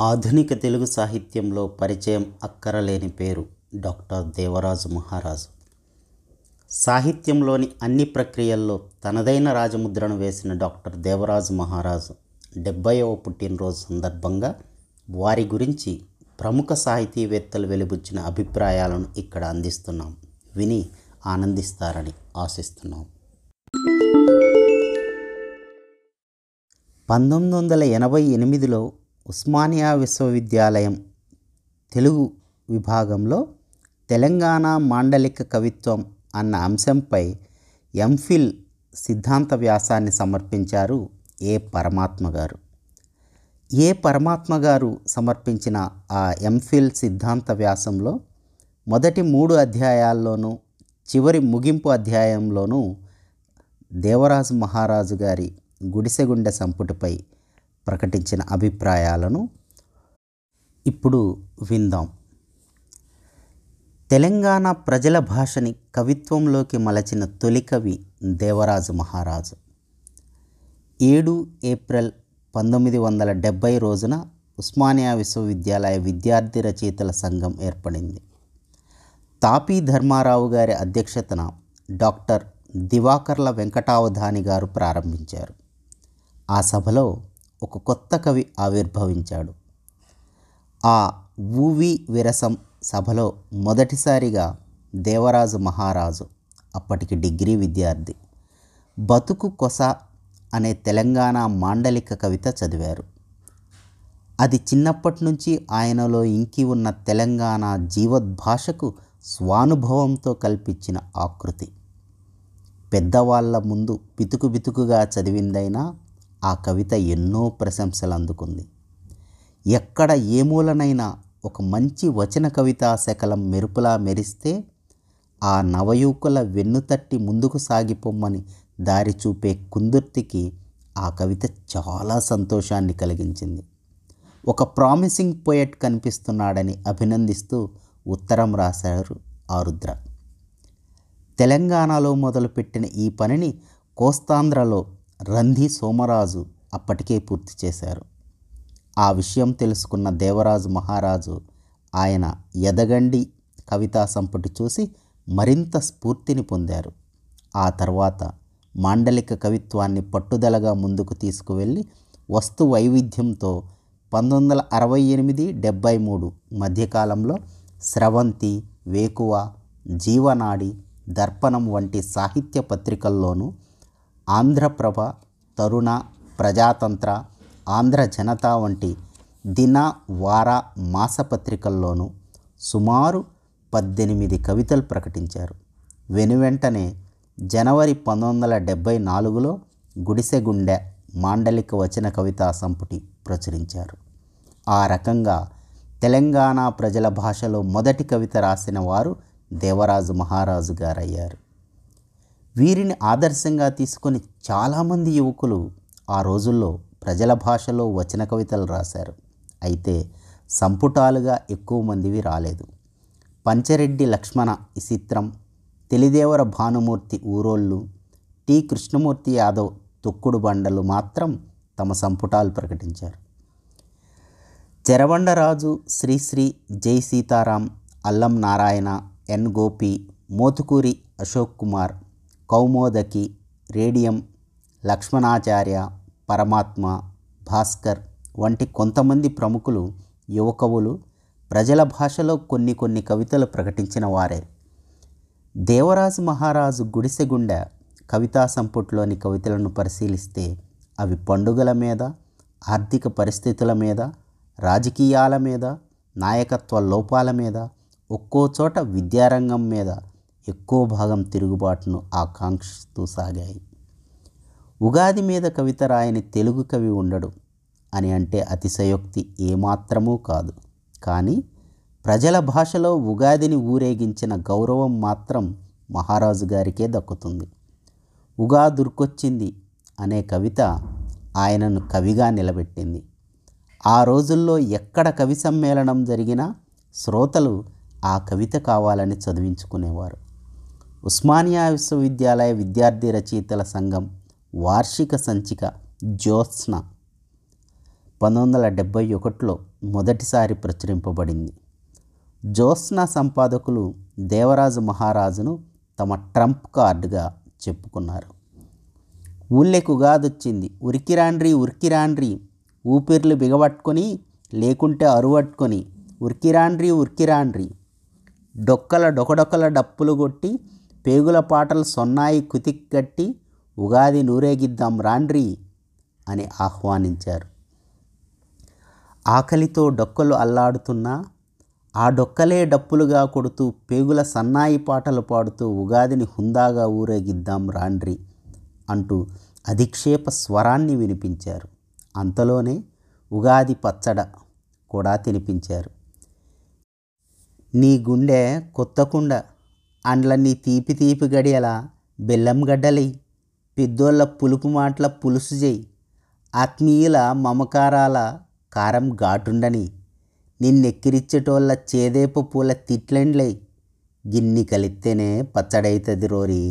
ఆధునిక తెలుగు సాహిత్యంలో పరిచయం అక్కరలేని పేరు డాక్టర్ దేవరాజు మహారాజు. సాహిత్యంలోని అన్ని ప్రక్రియల్లో తనదైన రాజముద్రను వేసిన డాక్టర్ దేవరాజు మహారాజు డెబ్బైవ పుట్టినరోజు సందర్భంగా వారి గురించి ప్రముఖ సాహితీవేత్తలు వెలిబుచ్చిన అభిప్రాయాలను ఇక్కడ అందిస్తున్నాం. విని ఆనందిస్తారని ఆశిస్తున్నాం. పంతొమ్మిది వందల ఎనభై ఎనిమిదిలో ఉస్మానియా విశ్వవిద్యాలయం తెలుగు విభాగంలో తెలంగాణ మాండలిక కవిత్వం అన్న అంశంపై ఎంఫిల్ సిద్ధాంత వ్యాసాన్ని సమర్పించారు ఏ పరమాత్మ గారు. ఏ పరమాత్మ గారు సమర్పించిన ఆ ఎంఫిల్ సిద్ధాంత వ్యాసంలో మొదటి మూడు అధ్యాయాల్లోనూ చివరి ముగింపు అధ్యాయంలోనూ దేవరాజు మహారాజు గారి గుడిసెగుండె సంపుటిపై ప్రకటించిన అభిప్రాయాలను ఇప్పుడు విందాం. తెలంగాణ ప్రజల భాషని కవిత్వంలోకి మలచిన తొలి కవి దేవరాజు మహారాజు. ఏడు ఏప్రిల్ పంతొమ్మిది వందల డెబ్భై రోజున ఉస్మానియా విశ్వవిద్యాలయ విద్యార్థి రచయితల సంఘం ఏర్పడింది. తాపీ ధర్మారావు గారి అధ్యక్షతన డాక్టర్ దివాకర్ల వెంకటావధాని గారు ప్రారంభించారు. ఆ సభలో ఒక కొత్త కవి ఆవిర్భవించాడు. ఆ ఊవి విరసం సభలో మొదటిసారిగా దేవరాజు మహారాజు అప్పటికి డిగ్రీ విద్యార్థి బతుకు కొస అనే తెలంగాణ మాండలిక కవిత చదివారు. అది చిన్నప్పటి నుంచి ఆయనలో ఇంకి ఉన్న తెలంగాణ జీవద్భాషకు స్వానుభవంతో కల్పించిన ఆకృతి. పెద్దవాళ్ళ ముందు బితుకు బితుకుగా చదివిందైనా ఆ కవిత ఎన్నో ప్రశంసలు అందుకుంది. ఎక్కడ ఏ మూలనైనా ఒక మంచి వచన కవితా శకలం మెరుపులా మెరిస్తే ఆ నవయువకుల వెన్నుతట్టి ముందుకు సాగిపోమ్మని దారి చూపే కుందుర్తికి ఆ కవిత చాలా సంతోషాన్ని కలిగించింది. ఒక ప్రామిసింగ్ పోయట్ కనిపిస్తున్నాడని అభినందిస్తూ ఉత్తరం రాశారు ఆరుద్ర తెలంగాణలో మొదలుపెట్టిన ఈ పనిని కోస్తాంధ్రలో రంధి సోమరాజు అప్పటికే పూర్తి చేశారు. ఆ విషయం తెలుసుకున్న దేవరాజు మహారాజు ఆయన ఎదగండి కవితా సంపుటి చూసి మరింత స్ఫూర్తిని పొందారు. ఆ తర్వాత మాండలిక కవిత్వాన్ని పట్టుదలగా ముందుకు తీసుకువెళ్ళి వస్తు వైవిధ్యంతో పంతొమ్మిది వందల అరవై ఎనిమిది డెబ్భై మూడు మధ్యకాలంలో స్రవంతి వేకువ జీవనాడి దర్పణం వంటి సాహిత్య పత్రికల్లోనూ ఆంధ్రప్రభ తరుణ ప్రజాతంత్ర ఆంధ్ర జనత వంటి దిన వార మాసపత్రికల్లోనూ సుమారు పద్దెనిమిది కవితలు ప్రకటించారు. వెనువెంటనే జనవరి పంతొమ్మిది వందల డెబ్భై నాలుగులో గుడిసెగుండె మాండలిక వచన కవితా సంపుటి ప్రచురించారు. ఆ రకంగా తెలంగాణ ప్రజల భాషలో మొదటి కవిత రాసిన వారు దేవరాజు మహారాజు గారయ్యారు. వీరిని ఆదర్శంగా తీసుకొని చాలామంది యువకులు ఆ రోజుల్లో ప్రజల భాషలో వచన కవితలు రాశారు. అయితే సంపుటాలుగా ఎక్కువ మందివి రాలేదు. పంచరెడ్డి లక్ష్మణ ఇసిత్రం తెలిదేవర భానుమూర్తి ఊరోళ్ళు టి కృష్ణమూర్తి యాదవ్ తొక్కుడు బండలు మాత్రం తమ సంపుటాలు ప్రకటించారు. చెరవండరాజు శ్రీశ్రీ జై సీతారాం అల్లం నారాయణ ఎన్ గోపి మోతుకూరి అశోక్ కుమార్ కౌమోదకి రేడియం లక్ష్మణాచార్య పరమాత్మ భాస్కర్ వంటి కొంతమంది ప్రముఖులు యువకవులు ప్రజల భాషలో కొన్ని కొన్ని కవితలు ప్రకటించిన వారే. దేవరాజు మహారాజు గుడిసెగుండె కవితా సంపుట్లోని కవితలను పరిశీలిస్తే అవి పండుగల మీద ఆర్థిక పరిస్థితుల మీద రాజకీయాల మీద నాయకత్వ లోపాల మీద ఒక్కో చోట విద్యారంగం మీద ఎక్కువ భాగం తిరుగుబాటును ఆకాంక్షిస్తూ సాగాయి. ఉగాది మీద కవిత రాయని తెలుగు కవి ఉండడు అని అంటే అతిశయోక్తి ఏమాత్రమూ కాదు. కానీ ప్రజల భాషలో ఉగాదిని ఊరేగించిన గౌరవం మాత్రం మహారాజు గారికే దక్కుతుంది. ఉగాదుర్కొచ్చింది అనే కవిత ఆయనను కవిగా నిలబెట్టింది. ఆ రోజుల్లో ఎక్కడ కవి సమ్మేళనం జరిగినా శ్రోతలు ఆ కవిత కావాలని చదివించుకునేవారు. ఉస్మానియా విశ్వవిద్యాలయ విద్యార్థి రచయితల సంఘం వార్షిక సంచిక జ్యోత్స్న పంతొమ్మిది వందల డెబ్భై ఒకటిలో మొదటిసారి ప్రచురింపబడింది. జ్యోత్స్న సంపాదకులు దేవరాజు మహారాజును తమ ట్రంప్ కార్డుగా చెప్పుకున్నారు. ఊళ్ళెకు ఉగాదొచ్చింది ఉరికిరాండ్రి ఉరికిరాండ్రి. ఊపిర్లు బిగబట్టుకొని లేకుంటే అరువట్టుకొని ఉరికిరాండ్రి ఉరికిరాండ్రి. డొక్కల డొకడొక్కల డప్పులు కొట్టి పేగుల పాటలు సొన్నాయి కుతిక్కట్టి ఉగాది నూరేగిద్దాం రాండ్రి అని ఆహ్వానించారు. ఆకలితో డొక్కలు అల్లాడుతున్నా ఆ డొక్కలే డప్పులుగా కొడుతూ పేగుల సన్నాయి పాటలు పాడుతూ ఉగాదిని హుందాగా ఊరేగిద్దాం రాండ్రి అంటూ అధిక్షేప స్వరాన్ని వినిపించారు. అంతలోనే ఉగాది పచ్చడ కూడా తినిపించారు. నీ గుండె కొత్త కుండ అండ్లన్నీ తీపి తీపి గడియల బెల్లం గడ్డలై పెద్దోళ్ళ పులుపు మాటల పులుసు చేయి ఆత్మీయుల మమకారాల కారం ఘాటుండని నిన్నెక్కిరిచ్చేటోళ్ళ చేదేపు పూల తిట్లెండ్లై గిన్ని కలిత్తేనే పచ్చడైతుంది రోరి.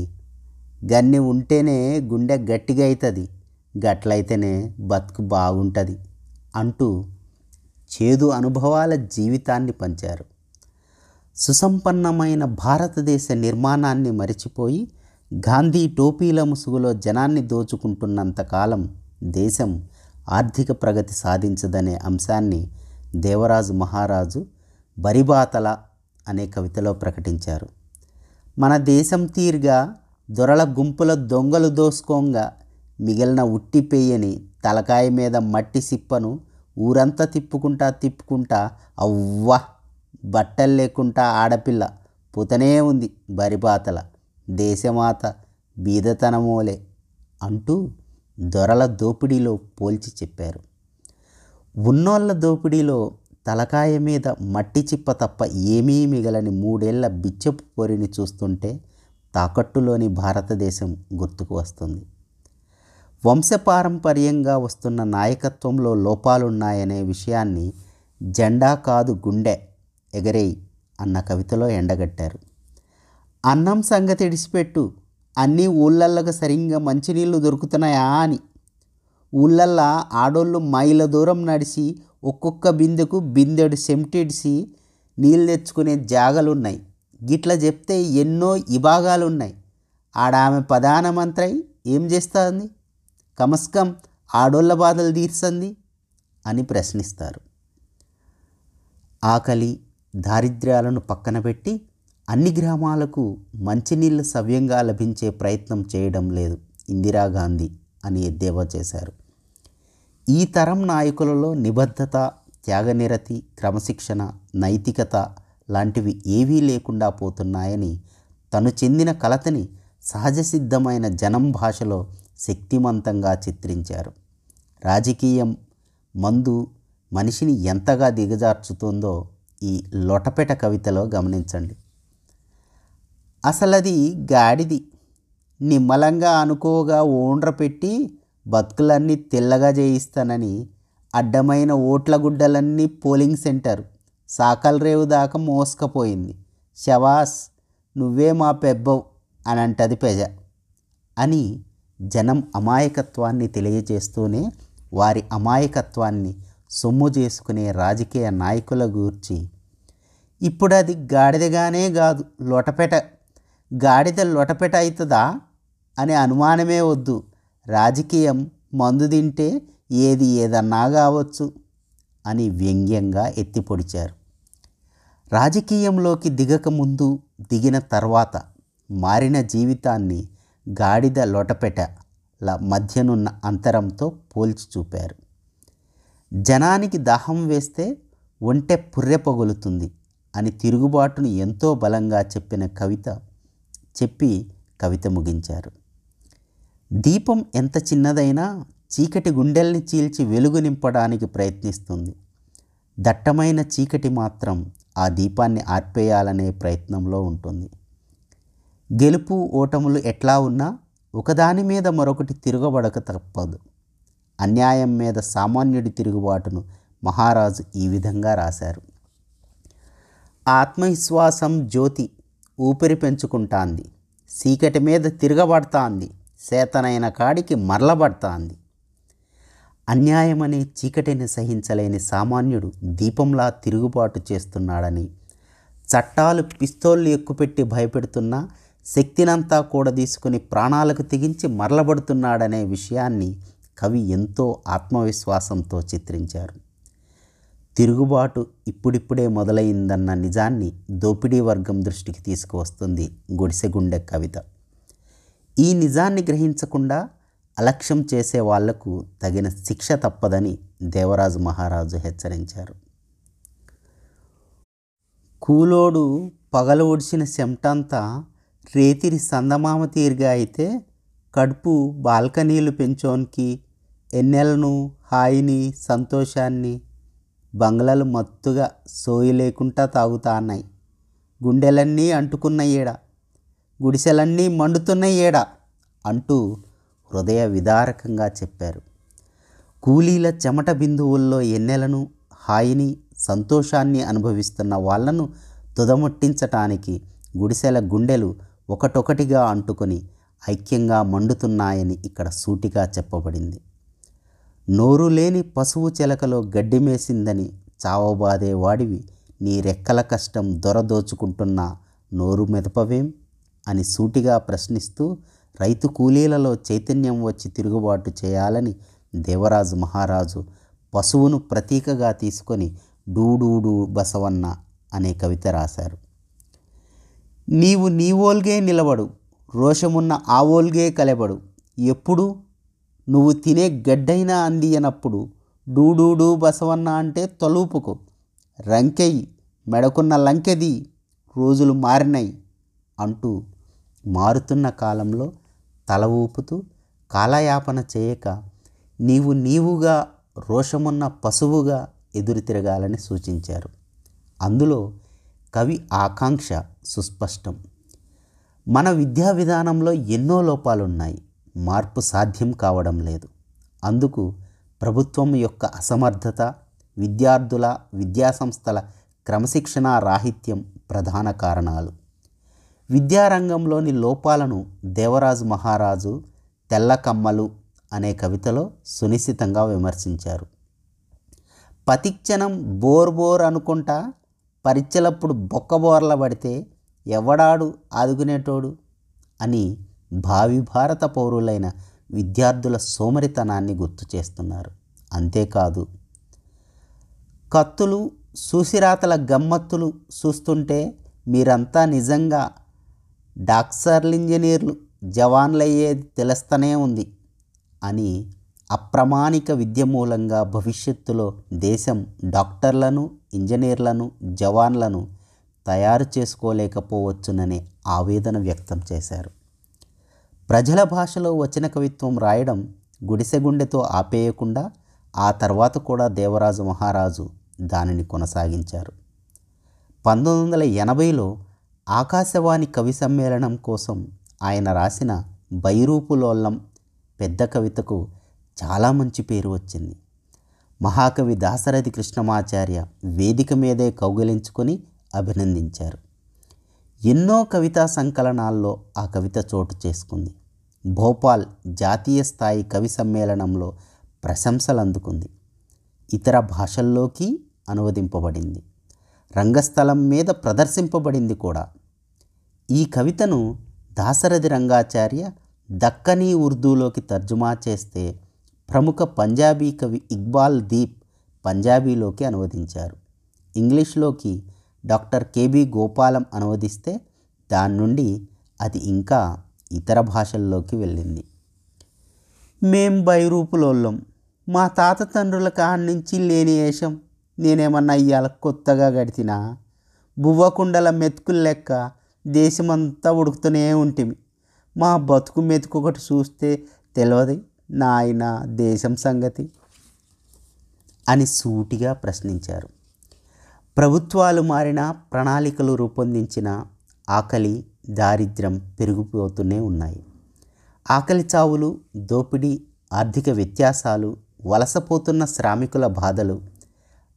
గన్ని ఉంటేనే గుండె గట్టిగా అవుతుంది గట్లయితేనే బతుకు బాగుంటుంది అంటూ చేదు అనుభవాల జీవితాన్ని పంచారు. సుసంపన్నమైన భారతదేశ నిర్మాణాన్ని మరిచిపోయి గాంధీ టోపీల ముసుగులో జనాన్ని దోచుకుంటున్నంతకాలం దేశం ఆర్థిక ప్రగతి సాధించదనే అంశాన్ని దేవరాజు మహారాజు బరిబాతల అనే కవితలో ప్రకటించారు. మన దేశం తీరుగా దొరల గుంపుల దొంగలు దోసుకోంగా మిగిలిన ఉట్టిపేయని తలకాయ మీద మట్టి సిప్పను ఊరంతా తిప్పుకుంటా తిప్పుకుంటా అవ్వా బట్టలు లేకుండా ఆడపిల్ల పుతనే ఉంది బరిబాతల దేశమాత బీదతనమోలే అంటూ దొరల దోపిడీలో పోల్చి చెప్పారు. ఉన్నోళ్ళ దోపిడీలో తలకాయ మీద మట్టి చిప్ప తప్ప ఏమీ మిగలని మూడేళ్ళ బిచ్చపు పొరిని చూస్తుంటే తాకట్టులోని భారతదేశం గుర్తుకు వస్తుంది. వంశపారంపర్యంగా వస్తున్న నాయకత్వంలో లోపాలున్నాయనే విషయాన్ని జెండా కాదు గుండె ఎగరేయి అన్న కవితలో ఎండగట్టారు. అన్నం సంగతి ఇడిచిపెట్టు అన్నీ ఊళ్ళల్లకు సరిగ్గా మంచినీళ్ళు దొరుకుతున్నాయా అని. ఊళ్ళల్లా ఆడోళ్ళు మైళ్ళ దూరం నడిచి ఒక్కొక్క బిందెకు బిందెడు సెమిటిడిసి నీళ్ళు తెచ్చుకునే జాగలున్నాయి. గిట్ల చెప్తే ఎన్నో ఇభాగాలున్నాయి. ఆడ ఆమె ప్రధానమంత్రి ఏం చేస్తుంది? కమస్కం ఆడోళ్ళ బాధలు తీర్చంది అని ప్రశ్నిస్తారు. ఆకలి దారిద్ర్యాలను పక్కన పెట్టి అన్ని గ్రామాలకు మంచినీళ్ళు సవ్యంగా లభించే ప్రయత్నం చేయడం లేదు. ఇందిరాగాంధీ అని ఎద్దేవా చేశారు. ఈ తరం నాయకులలో నిబద్ధత త్యాగనిరతి క్రమశిక్షణ నైతికత లాంటివి ఏవీ లేకుండా పోతున్నాయని తను చెందిన కలతని సహజసిద్ధమైన జనం భాషలో శక్తిమంతంగా చిత్రించారు. రాజకీయం మందు మనిషిని ఎంతగా దిగజార్చుతుందో ఈ లొటపెట కవితలో గమనించండి. అసలది గాడిది నిమ్మలంగా అనుకోగా ఓండ్ర పెట్టి బతుకులన్నీ తెల్లగా చేయిస్తానని అడ్డమైన ఓట్ల గుడ్డలన్నీ పోలింగ్ సెంటర్ సాకల్ రేవు దాకా మోసుకపోయింది. శవాస్ నువ్వే మా పెబ్బవు అని అంటది పెజ అని జనం అమాయకత్వాన్ని తెలియజేస్తూనే వారి అమాయకత్వాన్ని సొమ్ము చేసుకునే రాజకీయ నాయకుల గూర్చి ఇప్పుడు అది గాడిదగానే కాదు లొటపెట గాడిద లొటపెట అవుతుందా అనే అనుమానమే వద్దు. రాజకీయం మందు తింటే ఏది ఏదన్నా కావచ్చు అని వ్యంగ్యంగా ఎత్తిపొడిచారు రాజకీయంలోకి దిగక ముందు దిగిన తర్వాత మారిన జీవితాన్ని గాడిద లొటపెటల మధ్యనున్న అంతరంతో పోల్చి చూపారు. జనానికి దాహం వేస్తే ఒంటె పుర్రె పగులుతుంది అని తిరుగుబాటును ఎంతో బలంగా చెప్పిన కవిత చెప్పి కవిత ముగించారు. దీపం ఎంత చిన్నదైనా చీకటి గుండెల్ని చీల్చి వెలుగు నింపడానికి ప్రయత్నిస్తుంది. దట్టమైన చీకటి మాత్రం ఆ దీపాన్ని ఆర్పేయాలనే ప్రయత్నంలో ఉంటుంది. గెలుపు ఓటములు ఎట్లా ఉన్నా ఒకదాని మీద మరొకటి తిరగబడక తప్పదు. అన్యాయం మీద సామాన్యుడి తిరుగుబాటును మహారాజు ఈ విధంగా రాశారు. ఆత్మవిశ్వాసం జ్యోతి ఊపిరి పెంచుకుంటాంది. చీకటి మీద తిరగబడతాంది. సేతనైన కాడికి మరలబడతాంది. అన్యాయమనే చీకటిని సహించలేని సామాన్యుడు దీపంలా తిరుగుబాటు చేస్తున్నాడని చట్టాలు పిస్తోళ్ళు ఎక్కుపెట్టి భయపెడుతున్నా శక్తినంతా కూడా తీసుకుని ప్రాణాలకు తెగించి మరలబడుతున్నాడనే విషయాన్ని కవి ఎంతో ఆత్మవిశ్వాసంతో చిత్రించారు. తిరుగుబాటు ఇప్పుడిప్పుడే మొదలైందన్న నిజాన్ని దోపిడీ వర్గం దృష్టికి తీసుకువస్తుంది గుడిసెగుండె కవిత. ఈ నిజాన్ని గ్రహించకుండా అలక్ష్యం చేసే వాళ్ళకు తగిన శిక్ష తప్పదని దేవరాజు మహారాజు హెచ్చరించారు. కూలోడు పగలు ఒడిచిన చెమటంతా రేతిరి సందమామ తీరుగా అయితే కడుపు బాల్కనీలు పెంచోనికి ఎన్నెలను హాయిని సంతోషాన్ని బంగ్లాలు మత్తుగా సోయి లేకుండా తాగుతాన్నాయి. గుండెలన్నీ అంటుకున్న ఏడ గుడిసెలన్నీ మండుతున్న ఏడ అంటూ హృదయ విదారకంగా చెప్పారు. కూలీల చెమట బిందువుల్లో ఎన్నెలను హాయిని సంతోషాన్ని అనుభవిస్తున్న వాళ్ళను తుదముట్టించటానికి గుడిసెల గుండెలు ఒకటొకటిగా అంటుకొని ఐక్యంగా మండుతున్నాయని ఇక్కడ సూటిగా చెప్పబడింది. నోరు లేని పశువు చెలకలో గడ్డిమేసిందని చావబాదేవాడివి చావబాదే వాడివి. నీ రెక్కల కష్టం దొరదోచుకుంటున్న నోరు మెదపవేం? అని సూటిగా ప్రశ్నిస్తూ రైతు కూలీలలో చైతన్యం వచ్చి తిరుగుబాటు చేయాలని దేవరాజు మహారాజు పశువును ప్రతీకగా తీసుకొని డూడూడు బసవన్న అనే కవిత రాశారు. నీవు నీవోల్గే నిలబడు రోషమున్న ఆవోల్గే కలబడు ఎప్పుడు నువ్వు తినే గడ్డైనా అందియనప్పుడు డూడూడు బసవన్న అంటే తలుపుకు. రంకెయ్యి మెడకున్న లంకెది రోజులు మారినాయి అంటూ మారుతున్న కాలంలో తల ఊపుతూ కాలయాపన చేయక నీవు నీవుగా రోషమున్న పశువుగా ఎదురు తిరగాలని సూచించారు. అందులో కవి ఆకాంక్ష సుస్పష్టం. మన విద్యా విధానంలో ఎన్నో లోపాలున్నాయి. మార్పు సాధ్యం కావడం లేదు. అందుకు ప్రభుత్వం యొక్క అసమర్థత విద్యార్థుల విద్యాసంస్థల క్రమశిక్షణ రాహిత్యం ప్రధాన కారణాలు. విద్యారంగంలోని లోపాలను దేవరాజు మహారాజు తెల్లకమ్మలు అనే కవితలో సునిశ్చితంగా విమర్శించారు. పతిక్షణం బోర్ బోర్ అనుకుంటా పరీక్షలప్పుడు బొక్కబోర్ల పడితే ఎవడాడు ఆదుకునేటోడు అని భావి భారత పౌరులైన విద్యార్థుల సోమరితనాన్ని గుర్తు చేస్తున్నారు. అంతేకాదు కత్తులు సూసిరాతల గమ్మత్తులు చూస్తుంటే మీరంతా నిజంగా డాక్టర్లు ఇంజనీర్లు జవాన్లయ్యేది తెలుస్తూనే ఉంది అని అప్రమాణిక విద్య మూలంగా భవిష్యత్తులో దేశం డాక్టర్లను ఇంజనీర్లను జవాన్లను తయారు చేసుకోలేకపోవచ్చుననే ఆవేదన వ్యక్తం చేశారు. ప్రజల భాషలో వచ్చిన కవిత్వం రాయడం గుడిసెగుండెతో ఆపేయకుండా ఆ తర్వాత కూడా దేవరాజు మహారాజు దానిని కొనసాగించారు. పంతొమ్మిది వందల ఎనభైలో ఆకాశవాణి కవి సమ్మేళనం కోసం ఆయన రాసిన బైరూపులోల్లం పెద్ద కవితకు చాలా మంచి పేరు వచ్చింది. మహాకవి దాశరథి కృష్ణమాచార్య వేదిక మీదే కౌగిలించుకొని అభినందించారు. ఎన్నో కవితా సంకలనాల్లో ఆ కవిత చోటు చేసుకుంది. భోపాల్ జాతీయ స్థాయి కవి సమ్మేళనంలో ప్రశంసలు అందుకుంది. ఇతర భాషల్లోకి అనువదింపబడింది. రంగస్థలం మీద ప్రదర్శింపబడింది కూడా. ఈ కవితను దాశరథి రంగాచార్య దక్కనీ ఉర్దూలోకి తర్జుమా చేస్తే ప్రముఖ పంజాబీ కవి ఇక్బాల్ దీప్ పంజాబీలోకి అనువదించారు. ఇంగ్లీష్లోకి డాక్టర్ కేబి గోపాలం అనువదిస్తే దాని నుండి అది ఇంకా ఇతర భాషల్లోకి వెళ్ళింది. మేం బైరూపులోళ్ళం. మా తాత తండ్రుల కాడి నుంచి లేని వేషం. నేనేమన్నా ఇవాళ కొత్తగా గడితినా? బువ్వకుండల మెతుకులు లెక్క దేశమంతా ఉడుకుతూనే ఉంటిమి. మా బతుకు మెతుకు ఒకటి చూస్తే తెలియదు నాయన దేశం సంగతి అని సూటిగా ప్రశ్నించారు. ప్రభుత్వాలు మారిన ప్రణాళికలు రూపొందించిన ఆకలి దారిద్ర్యం పెరిగిపోతూనే ఉన్నాయి. ఆకలి చావులు దోపిడీ ఆర్థిక వ్యత్యాసాలు వలసపోతున్న శ్రామికుల బాధలు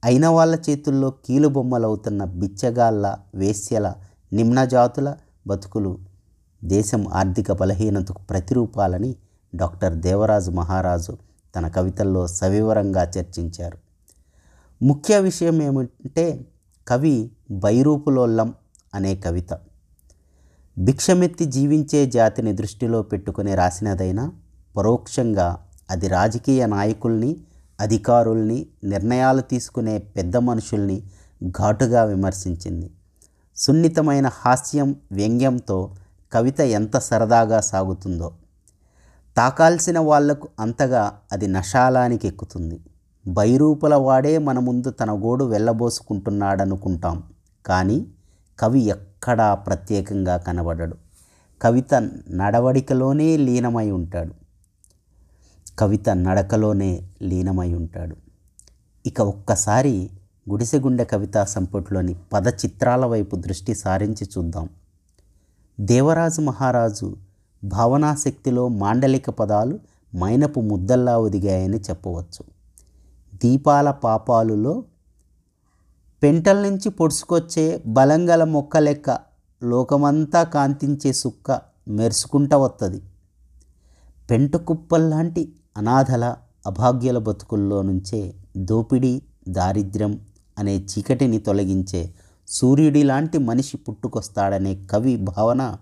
అయిన వాళ్ళ చేతుల్లో కీలుబొమ్మలవుతున్న బిచ్చగాళ్ళ వేశ్యల నిమ్నజాతుల బతుకులు దేశం ఆర్థిక బలహీనతకు ప్రతిరూపాలని డాక్టర్ దేవరాజు మహారాజు తన కవితల్లో సవివరంగా చర్చించారు. ముఖ్య విషయం ఏమంటే కవి బైరూపులోల్లం అనే కవిత. భిక్షమెత్తి జీవించే జాతిని దృష్టిలో పెట్టుకుని రాసినదైనా పరోక్షంగా అది రాజకీయ నాయకుల్ని అధికారుల్ని నిర్ణయాలు తీసుకునే పెద్ద మనుషుల్ని ఘాటుగా విమర్శించింది. సున్నితమైన హాస్యం వ్యంగ్యంతో కవిత ఎంత సరదాగా సాగుతుందో. తాకాల్సిన వాళ్ళకు అంతగా అది నషాలానికి ఎక్కుతుంది బైరూపుల వాడే మన ముందు తన గోడు వెళ్ళబోసుకుంటున్నాడనుకుంటాం. కానీ కవి ఎక్కడా ప్రత్యేకంగా కనబడడు. కవిత నడవడికలోనే లీనమై ఉంటాడు. కవిత నడకలోనే లీనమై ఉంటాడు. ఇక ఒక్కసారి గుడిసెగుండె కవితా సంపుట్లోని పద చిత్రాల వైపు దృష్టి సారించి చూద్దాం. దేవరాజు మహారాజు భావనాశక్తిలో మాండలిక పదాలు మైనపు ముద్దల్లా ఒదిగాయని చెప్పవచ్చు. దీపాల పాపాలులో పెంటల నుంచి పొడుచుకొచ్చే బలంగల మొక్క లెక్క లోకమంతా కాంతించే సుక్క మెరుసుకుంటా వస్తుంది పెంట కుప్పల్లాంటి అనాథల అభాగ్యుల బతుకుల్లో నుంచే దోపిడీ దారిద్ర్యం అనే చీకటిని తొలగించే సూర్యుడి లాంటి మనిషి పుట్టుకొస్తాడనే కవి భావన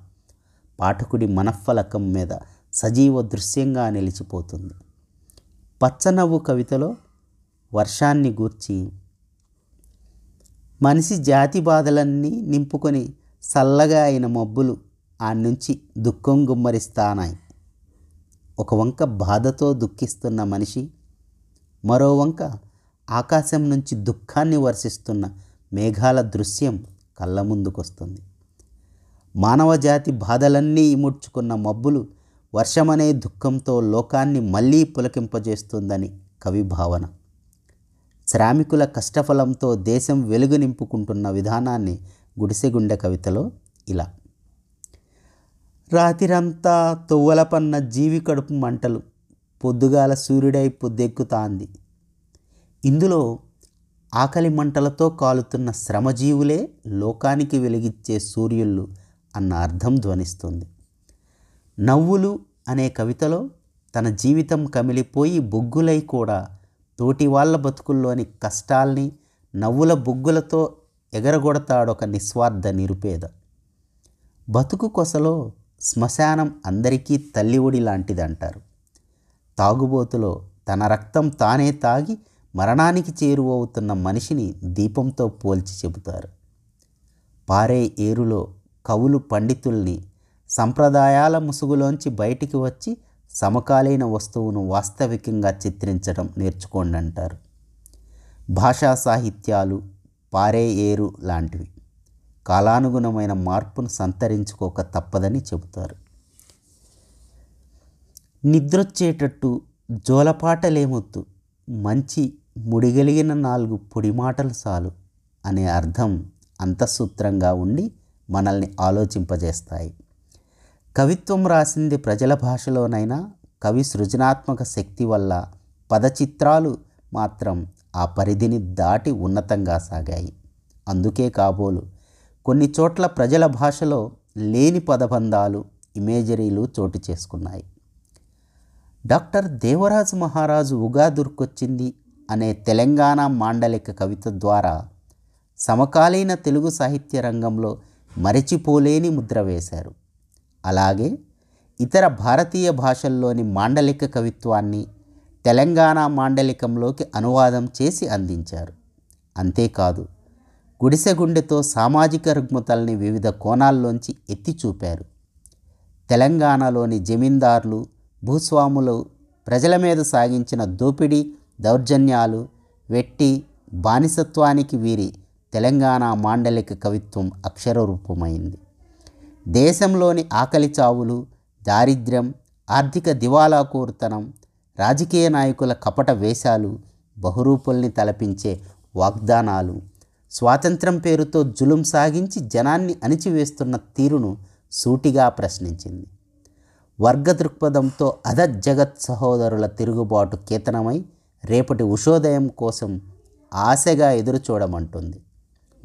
పాఠకుడి మనఫలకం మీద సజీవ దృశ్యంగా నిలిచిపోతుంది. పచ్చనవ్వు కవితలో వర్షాన్ని గూర్చి మనిషి జాతి బాధలన్నీ నింపుకొని చల్లగా అయిన మబ్బులు ఆ నుంచి దుఃఖం గుమ్మరిస్తానాయి. ఒక వంక బాధతో దుఃఖిస్తున్న మనిషి మరో వంక ఆకాశం నుంచి దుఃఖాన్ని వర్షిస్తున్న మేఘాల దృశ్యం కళ్ళ ముందుకొస్తుంది. మానవ జాతి బాధలన్నీ ఇముడ్చుకున్న మబ్బులు వర్షమనే దుఃఖంతో లోకాన్ని మళ్ళీ పులకింపజేస్తుందని కవి భావన శ్రామికుల కష్టఫలంతో దేశం వెలుగు నింపుకుంటున్న విధానాన్ని గుడిసెగుండె కవితలో ఇలా. రాతిరంతా తువ్వలపన్న జీవి కడుపు మంటలు పొద్దుగాల సూర్యుడై పొద్దెక్కుతాంది. ఇందులో ఆకలి మంటలతో కాలుతున్న శ్రమజీవులే లోకానికి వెలిగిచ్చే సూర్యుళ్ళు అన్న అర్థం ధ్వనిస్తుంది. నవ్వులు అనే కవితలో తన జీవితం కమిలిపోయి బొగ్గులై కూడా తోటి వాళ్ళ బతుకుల్లోని కష్టాల్ని నవ్వుల బుగ్గులతో ఎగరగొడతాడొక నిస్వార్థ నిరుపేద. బతుకు కొసలో శ్మశానం అందరికీ తల్లిఒడి లాంటిదంటారు. తాగుబోతులో తన రక్తం తానే తాగి మరణానికి చేరువవుతున్న మనిషిని దీపంతో పోల్చి చెబుతారు. పారే ఏరులో కవులు పండితుల్ని సంప్రదాయాల ముసుగులోంచి బయటికి వచ్చి సమకాలీన వస్తువును వాస్తవికంగా చిత్రించడం నేర్చుకోండి అంటారు భాషా సాహిత్యాలు పారే ఏరు లాంటివి. కాలానుగుణమైన మార్పును సంతరించుకోక తప్పదని చెబుతారు. నిద్రొచ్చేటట్టు జోలపాటలేమొద్దు. మంచి ముడిగలిగిన నాలుగు పొడి మాటలు చాలు అనే అర్థం అంతఃసూత్రంగా ఉండి మనల్ని ఆలోచింపజేస్తాయి. కవిత్వం రాసింది ప్రజల భాషలోనైనా కవి సృజనాత్మక శక్తి వల్ల పదచిత్రాలు మాత్రం ఆ పరిధిని దాటి ఉన్నతంగా సాగాయి. అందుకే కాబోలు కొన్ని చోట్ల ప్రజల భాషలో లేని పదబంధాలు ఇమేజరీలు చోటు చేసుకున్నాయి. డాక్టర్ దేవరాజు మహారాజు ఉగాదుర్కొచ్చింది అనే తెలంగాణ మాండలిక కవిత ద్వారా సమకాలీన తెలుగు సాహిత్య రంగంలో మరచిపోలేని ముద్ర వేశారు. అలాగే ఇతర భారతీయ భాషల్లోని మాండలిక కవిత్వాన్ని తెలంగాణ మాండలికంలోకి అనువాదం చేసి అందించారు. అంతేకాదు గుడిసెగుండెతో సామాజిక రుగ్మతల్ని వివిధ కోణాల్లోంచి ఎత్తి చూపారు. తెలంగాణలోని జమీందారులు భూస్వాములు ప్రజల మీద సాగించిన దోపిడీ దౌర్జన్యాలు వెట్టి బానిసత్వానికి వీరి తెలంగాణ మాండలిక కవిత్వం అక్షర రూపమైంది. దేశంలోని ఆకలి చావులు దారిద్ర్యం ఆర్థిక దివాలా కోరుతనం రాజకీయ నాయకుల కపట వేషాలు బహురూపుల్ని తలపించే వాగ్దానాలు. స్వాతంత్రం పేరుతో జులుం సాగించి జనాన్ని అణిచివేస్తున్న తీరును సూటిగా ప్రశ్నించింది. వర్గ దృక్పథంతో అధ జగత్ సహోదరుల తిరుగుబాటు కేతనమై రేపటి ఉషోదయం కోసం ఆశగా ఎదురుచూడమంటుంది.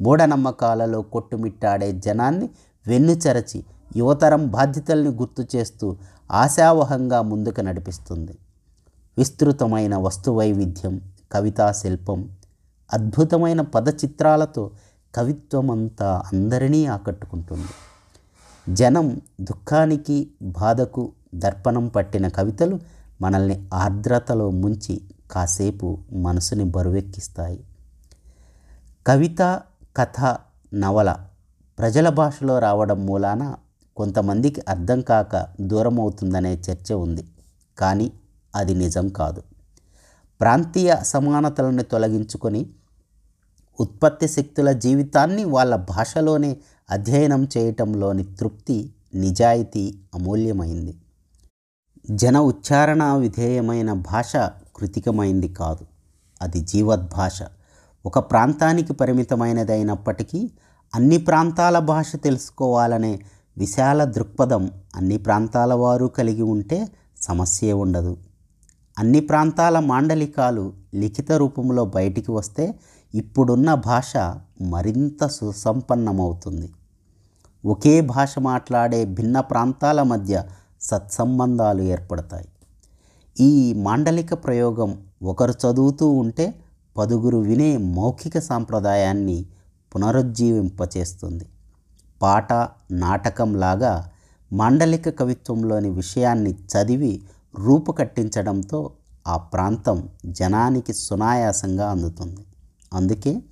మూఢనమ్మకాలలో కొట్టుమిట్టాడే జనాన్ని వెన్నుచరచి యువతరం బాధ్యతల్ని గుర్తు చేస్తూ ఆశావహంగా ముందుకు నడిపిస్తుంది. విస్తృతమైన వస్తు వైవిధ్యం కవితా శిల్పం అద్భుతమైన పదచిత్రాలతో కవిత్వం అంతా అందరినీ ఆకట్టుకుంటుంది. జనం దుఃఖానికి బాధకు దర్పణం పట్టిన కవితలు మనల్ని ఆర్ద్రతలో ముంచి కాసేపు మనసుని బరువెక్కిస్తాయి. కవిత కథ నవల ప్రజల భాషలో రావడం మూలాన కొంతమందికి అర్థం కాక దూరం అవుతుందనే చర్చ ఉంది. కానీ అది నిజం కాదు. ప్రాంతీయ అసమానతలను తొలగించుకొని ఉత్పత్తి శక్తుల జీవితాన్ని వాళ్ళ భాషలోనే అధ్యయనం చేయటంలోని తృప్తి నిజాయితీ అమూల్యమైంది. జన ఉచ్చారణ విధేయమైన భాష కృతికమైంది కాదు. అది జీవద్భాష. ఒక ప్రాంతానికి పరిమితమైనదైనప్పటికీ అన్ని ప్రాంతాల భాష తెలుసుకోవాలనే విశాల దృక్పథం అన్ని ప్రాంతాల వారు కలిగి ఉంటే సమస్యే ఉండదు. అన్ని ప్రాంతాల మాండలికాలు లిఖిత రూపంలో బయటికి వస్తే ఇప్పుడున్న భాష మరింత సుసంపన్నమవుతుంది. ఒకే భాష మాట్లాడే భిన్న ప్రాంతాల మధ్య సత్సంబంధాలు ఏర్పడతాయి. ఈ మాండలిక ప్రయోగం ఒకరు చదువుతూ ఉంటే పదుగురు వినే మౌఖిక సాంప్రదాయాన్ని పునరుజ్జీవింపచేస్తుంది. పాట నాటకంలాగా మాండలిక కవిత్వంలోని విషయాన్ని చదివి రూపుకట్టించడంతో ఆ ప్రాంతం జనానికి సునాయాసంగా అందుతుంది. అందుకే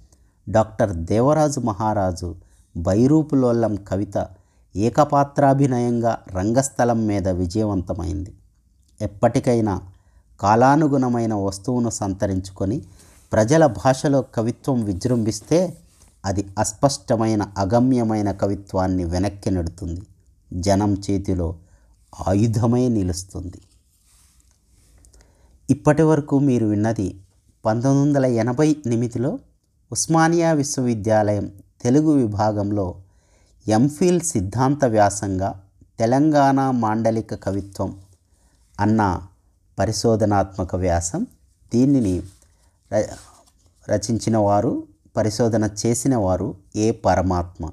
డాక్టర్ దేవరాజు మహారాజు బైరూపులోల్లం కవిత ఏకపాత్రాభినయంగా రంగస్థలం మీద విజయవంతమైంది. ఎప్పటికైనా కాలానుగుణమైన వస్తువును సంతరించుకొని ప్రజల భాషలో కవిత్వం విజృంభిస్తే అది అస్పష్టమైన అగమ్యమైన కవిత్వాన్ని వెనక్కి నెడుతుంది. జనం చేతిలో ఆయుధమై నిలుస్తుంది. ఇప్పటి వరకు మీరు విన్నది పంతొమ్మిది వందల ఎనభై ఎనిమిదిలో ఉస్మానియా విశ్వవిద్యాలయం తెలుగు విభాగంలో ఎంఫిల్ సిద్ధాంత వ్యాసంగా తెలంగాణ మాండలిక కవిత్వం అన్న పరిశోధనాత్మక వ్యాసం దీనిని ర రచించిన వారు పరిశోధన చేసిన వారు ఏ పరమాత్మ?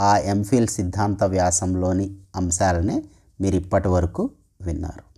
ఆ ఎంఫిల్ సిద్ధాంత వ్యాసంలోని అంశాలనే మీరు ఇప్పటి వరకు విన్నారు.